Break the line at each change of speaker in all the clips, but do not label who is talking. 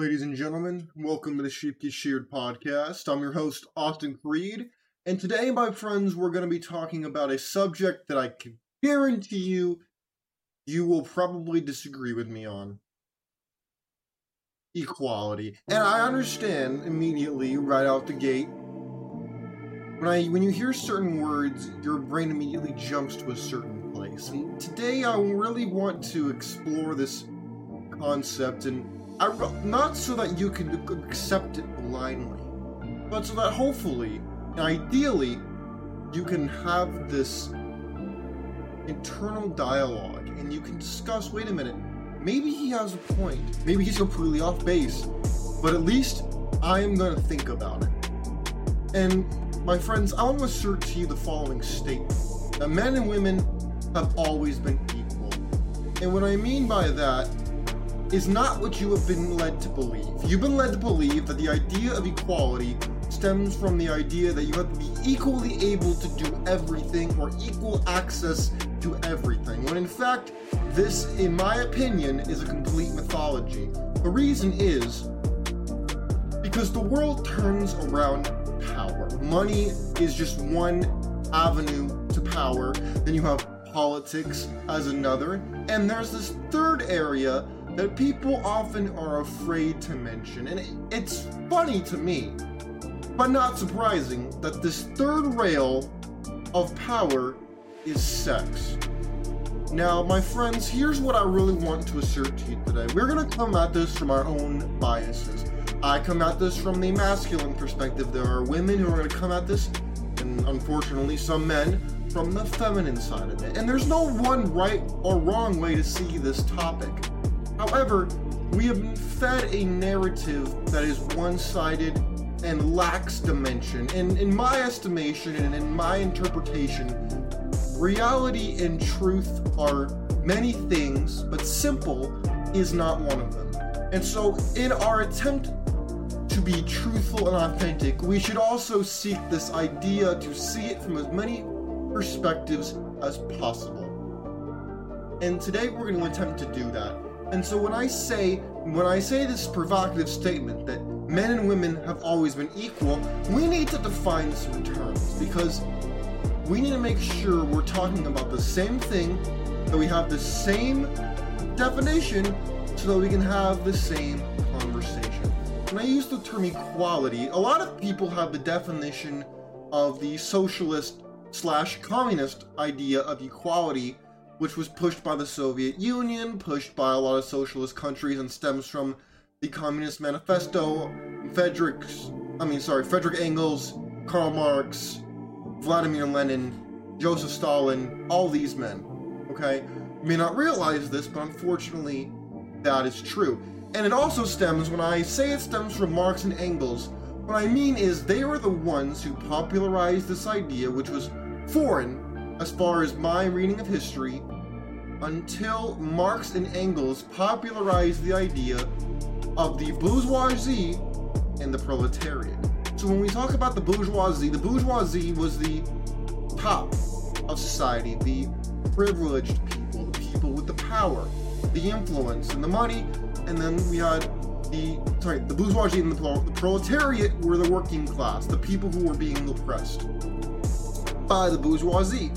Ladies and gentlemen, welcome to the Sheep Get Sheared podcast. I'm your host, Austin Creed, and today, my friends, we're going to be talking about a subject that I can guarantee you you will probably disagree with me on equality. And I understand immediately, right out the gate, when I when you hear certain words, your brain immediately jumps to a certain place. And today I really want to explore this concept and not so that you can accept it blindly, but so that hopefully, ideally, you can have this internal dialogue and you can discuss wait a minute, maybe he has a point, maybe he's completely off base, but at least I am going to think about it. And my friends, I want to assert to you the following statement that men and women have always been equal. And what I mean by that is not what you have been led to believe. You've been led to believe that the idea of equality stems from the idea that you have to be equally able to do everything or equal access to everything, when in fact, this, in my opinion, is a complete mythology. The reason is because the world turns around power. Money is just one avenue to power, then you have politics as another, and there's this third area that people often are afraid to mention. And it's funny to me, but not surprising, that this third rail of power is sex. Now, my friends, here's what I really want to assert to you today. We're going to come at this from our own biases. I come at this from the masculine perspective. There are women who are going to come at this, and unfortunately, some men from the feminine side of it. And there's no one right or wrong way to see this topic. However, we have been fed a narrative that is one sided and lacks dimension. And in my estimation and in my interpretation, reality and truth are many things, but simple is not one of them. And so, in our attempt to be truthful and authentic, we should also seek this idea to see it from as many perspectives as possible. And today we're going to attempt to do that. And so when I say when I say this provocative statement that men and women have always been equal, we need to define some terms because we need to make sure we're talking about the same thing, that we have the same definition so that we can have the same conversation. When I use the term equality, a lot of people have the definition of the socialist slash communist idea of equality which was pushed by the Soviet Union, pushed by a lot of socialist countries, and stems from the Communist Manifesto, Frederick's, I mean, sorry, Frederick Engels, Karl Marx, Vladimir Lenin, Joseph Stalin, all these men. Okay? You may not realize this, but unfortunately, that is true. And it also stems, when I say it stems from Marx and Engels, what I mean is they were the ones who popularized this idea, which was foreign as far as my reading of history until Marx and Engels popularized the idea of the bourgeoisie and the proletariat. So when we talk about the bourgeoisie, the bourgeoisie was the top of society, the privileged people, the people with the power, the influence, and the money, and then we had the sorry, the bourgeoisie and the, the proletariat were the working class, the people who were being oppressed by the bourgeoisie.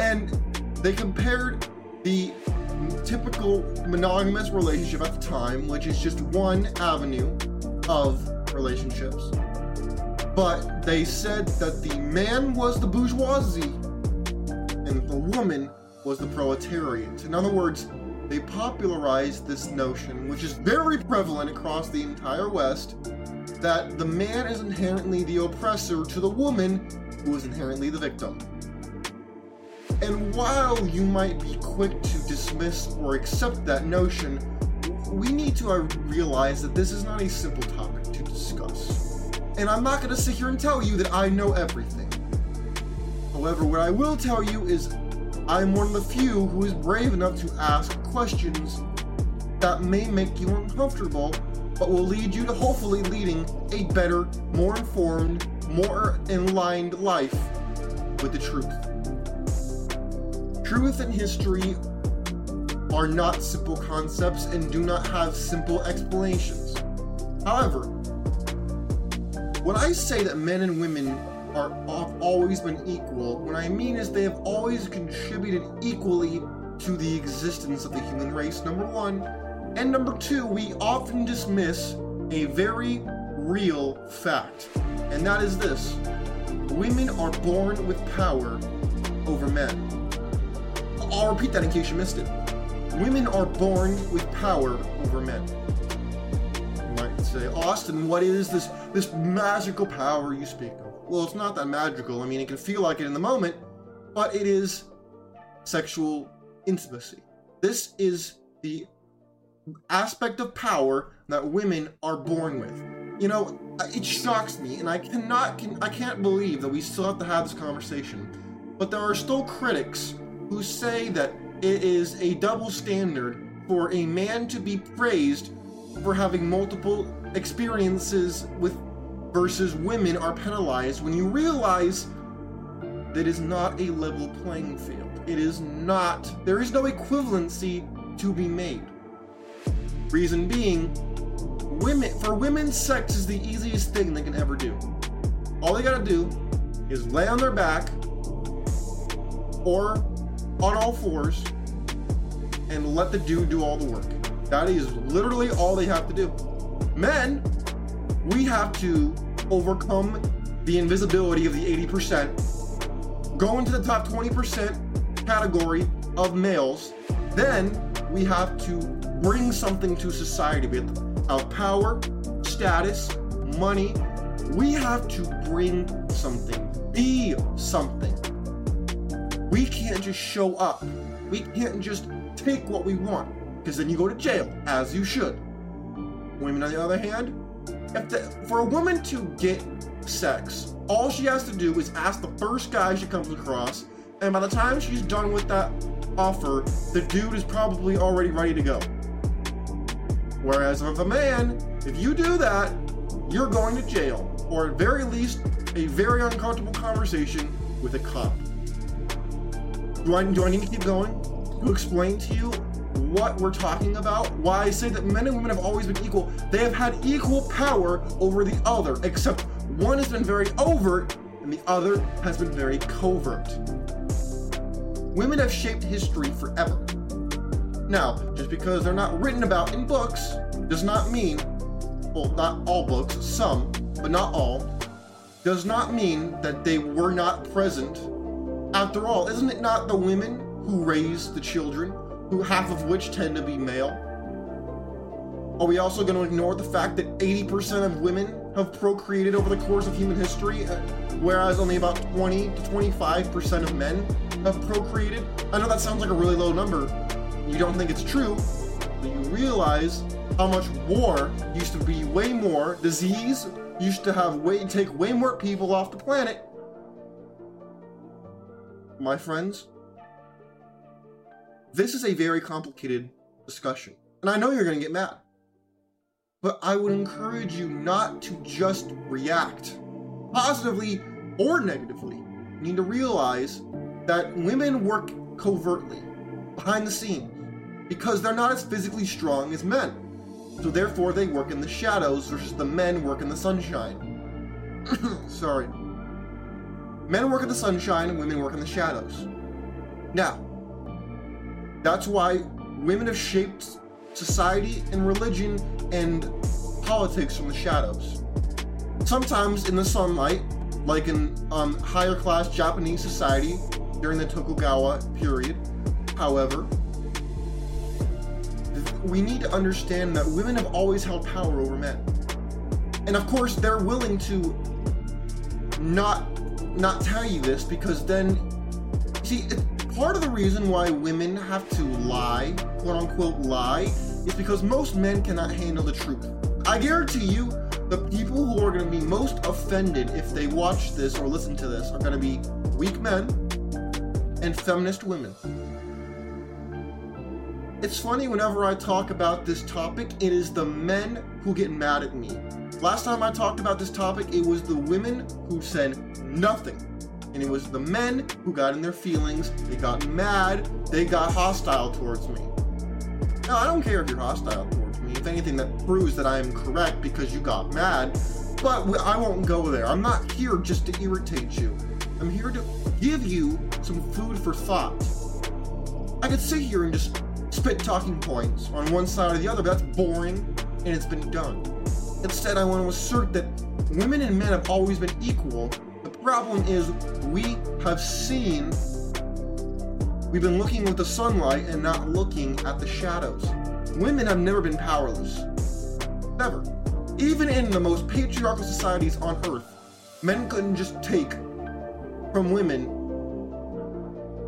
And they compared the typical monogamous relationship at the time, which is just one avenue of relationships. But they said that the man was the bourgeoisie and the woman was the proletariat. In other words, they popularized this notion, which is very prevalent across the entire West, that the man is inherently the oppressor to the woman who is inherently the victim. And while you might be quick to dismiss or accept that notion, we need to uh, realize that this is not a simple topic to discuss. And I'm not going to sit here and tell you that I know everything. However, what I will tell you is I'm one of the few who is brave enough to ask questions that may make you uncomfortable, but will lead you to hopefully leading a better, more informed, more enlightened life with the truth. Truth and history are not simple concepts and do not have simple explanations. However, when I say that men and women are have always been equal, what I mean is they have always contributed equally to the existence of the human race, number one. And number two, we often dismiss a very real fact, and that is this women are born with power over men. I'll repeat that in case you missed it. Women are born with power over men. You might say, Austin, what is this this magical power you speak of? Well, it's not that magical. I mean, it can feel like it in the moment, but it is sexual intimacy. This is the aspect of power that women are born with. You know, it shocks me, and I cannot, can, I can't believe that we still have to have this conversation. But there are still critics who say that it is a double standard for a man to be praised for having multiple experiences with versus women are penalized when you realize that is not a level playing field. It is not, there is no equivalency to be made. Reason being, women for women, sex is the easiest thing they can ever do. All they gotta do is lay on their back or on all fours and let the dude do all the work. That is literally all they have to do. Men, we have to overcome the invisibility of the 80%, go into the top 20% category of males, then we have to bring something to society with our power, status, money. We have to bring something, be something. We can't just show up. We can't just take what we want, because then you go to jail, as you should. Women, on the other hand, if the, for a woman to get sex, all she has to do is ask the first guy she comes across, and by the time she's done with that offer, the dude is probably already ready to go. Whereas with a man, if you do that, you're going to jail, or at very least, a very uncomfortable conversation with a cop. Do I, do I need to keep going to explain to you what we're talking about? Why I say that men and women have always been equal. They have had equal power over the other, except one has been very overt and the other has been very covert. Women have shaped history forever. Now, just because they're not written about in books does not mean, well, not all books, some, but not all, does not mean that they were not present. After all, isn't it not the women who raise the children, who half of which tend to be male? Are we also going to ignore the fact that 80% of women have procreated over the course of human history, uh, whereas only about 20 to 25% of men have procreated? I know that sounds like a really low number, you don't think it's true, but you realize how much war used to be way more, disease used to have way take way more people off the planet. My friends, this is a very complicated discussion. And I know you're going to get mad. But I would encourage you not to just react positively or negatively. You need to realize that women work covertly behind the scenes because they're not as physically strong as men. So therefore, they work in the shadows versus the men work in the sunshine. Sorry. Men work in the sunshine and women work in the shadows. Now, that's why women have shaped society and religion and politics from the shadows. Sometimes in the sunlight, like in um, higher class Japanese society during the Tokugawa period. However, we need to understand that women have always held power over men. And of course, they're willing to not not tell you this because then see part of the reason why women have to lie, quote unquote lie, is because most men cannot handle the truth. I guarantee you the people who are going to be most offended if they watch this or listen to this are going to be weak men and feminist women. It's funny whenever I talk about this topic, it is the men who get mad at me. Last time I talked about this topic, it was the women who said nothing. And it was the men who got in their feelings, they got mad, they got hostile towards me. Now, I don't care if you're hostile towards me. if anything, that proves that I am correct because you got mad. But I won't go there. I'm not here just to irritate you. I'm here to give you some food for thought. I could sit here and just spit talking points on one side or the other, but that's boring and it's been done. Instead, I want to assert that women and men have always been equal. The problem is we have seen, we've been looking with the sunlight and not looking at the shadows. Women have never been powerless. Never. Even in the most patriarchal societies on earth, men couldn't just take from women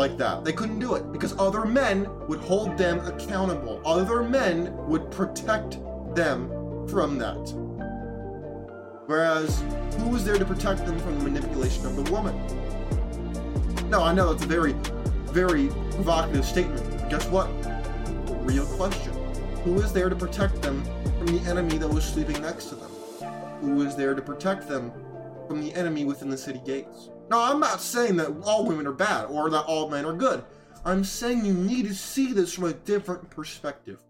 like that. They couldn't do it because other men would hold them accountable. Other men would protect them from that. Whereas, who was there to protect them from the manipulation of the woman? Now, I know that's a very, very provocative statement. Guess what? Real question. Who was there to protect them from the enemy that was sleeping next to them? Who was there to protect them from the enemy within the city gates? Now, I'm not saying that all women are bad or that all men are good. I'm saying you need to see this from a different perspective.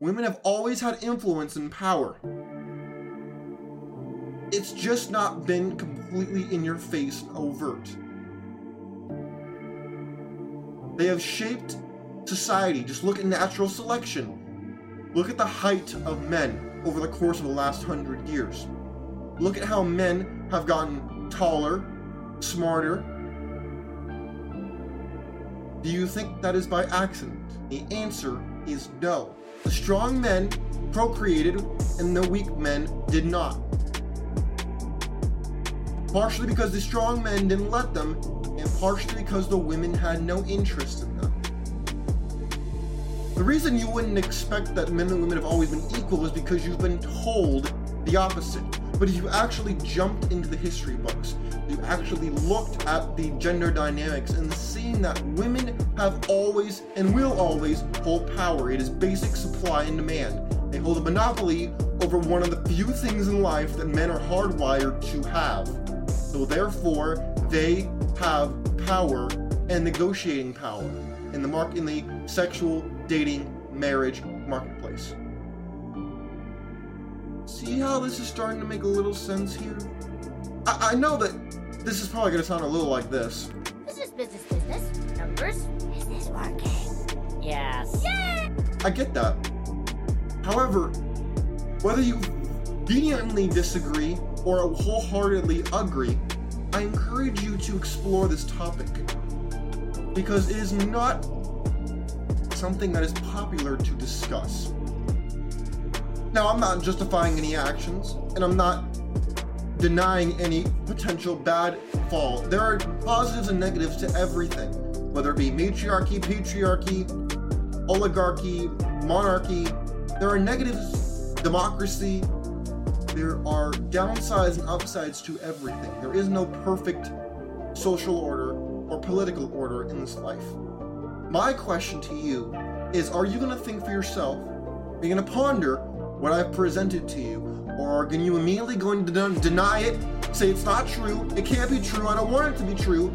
Women have always had influence and power. It's just not been completely in your face and overt. They have shaped society. Just look at natural selection. Look at the height of men over the course of the last hundred years. Look at how men have gotten taller, smarter? Do you think that is by accident? The answer is no. The strong men procreated and the weak men did not. Partially because the strong men didn't let them, and partially because the women had no interest in them. The reason you wouldn't expect that men and women have always been equal is because you've been told the opposite. But if you actually jumped into the history books, you actually looked at the gender dynamics and seen that women have always and will always hold power. It is basic supply and demand. They hold a monopoly over one of the few things in life that men are hardwired to have. So therefore, they have power and negotiating power in the mark in the sexual dating marriage marketplace. See how this is starting to make a little sense here? I, I know that this is probably going to sound a little like this.
Business, business, business. Numbers. Business working. Yes. Yeah!
I get that. However, whether you vehemently disagree or wholeheartedly agree, I encourage you to explore this topic because it is not something that is popular to discuss. Now, I'm not justifying any actions, and I'm not denying any potential bad fall. There are positives and negatives to everything, whether it be matriarchy, patriarchy, oligarchy, monarchy. There are negatives, democracy. There are downsides and upsides to everything. There is no perfect social order or political order in this life. My question to you is Are you going to think for yourself? Are you going to ponder what I've presented to you? Or are you immediately going to den- deny it, say it's not true, it can't be true, I don't want it to be true?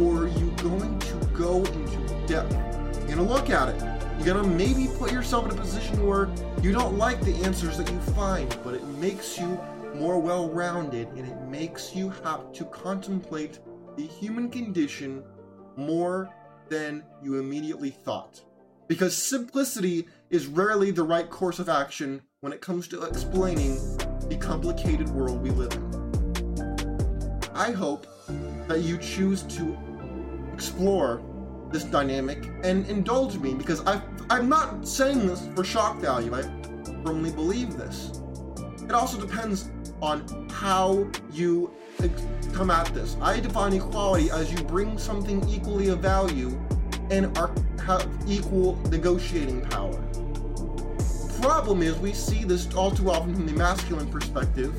Or are you going to go into depth? You're going to look at it. You're going to maybe put yourself in a position where you don't like the answers that you find, but it makes you more well rounded and it makes you have to contemplate the human condition more than you immediately thought. Because simplicity is rarely the right course of action when it comes to explaining the complicated world we live in. I hope that you choose to explore this dynamic and indulge me because I, I'm not saying this for shock value. I firmly believe this. It also depends on how you come at this. I define equality as you bring something equally of value and are, have equal negotiating power problem is we see this all too often from the masculine perspective,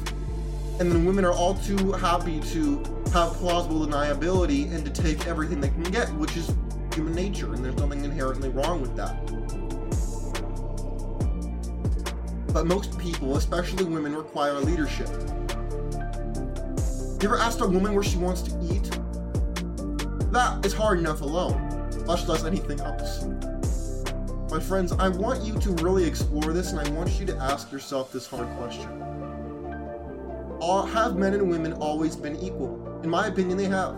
and then women are all too happy to have plausible deniability and to take everything they can get, which is human nature, and there's nothing inherently wrong with that. But most people, especially women, require leadership. You ever asked a woman where she wants to eat? That is hard enough alone, much less anything else. My friends, I want you to really explore this and I want you to ask yourself this hard question. Have men and women always been equal? In my opinion, they have.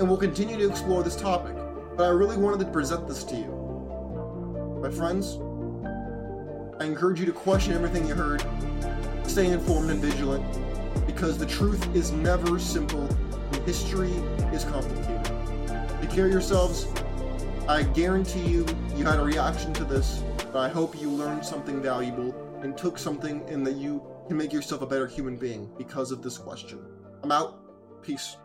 And we'll continue to explore this topic, but I really wanted to present this to you. My friends, I encourage you to question everything you heard, stay informed and vigilant, because the truth is never simple and history is complicated. Take care of yourselves. I guarantee you, you had a reaction to this, but I hope you learned something valuable and took something and that you can make yourself a better human being because of this question. I'm out. Peace.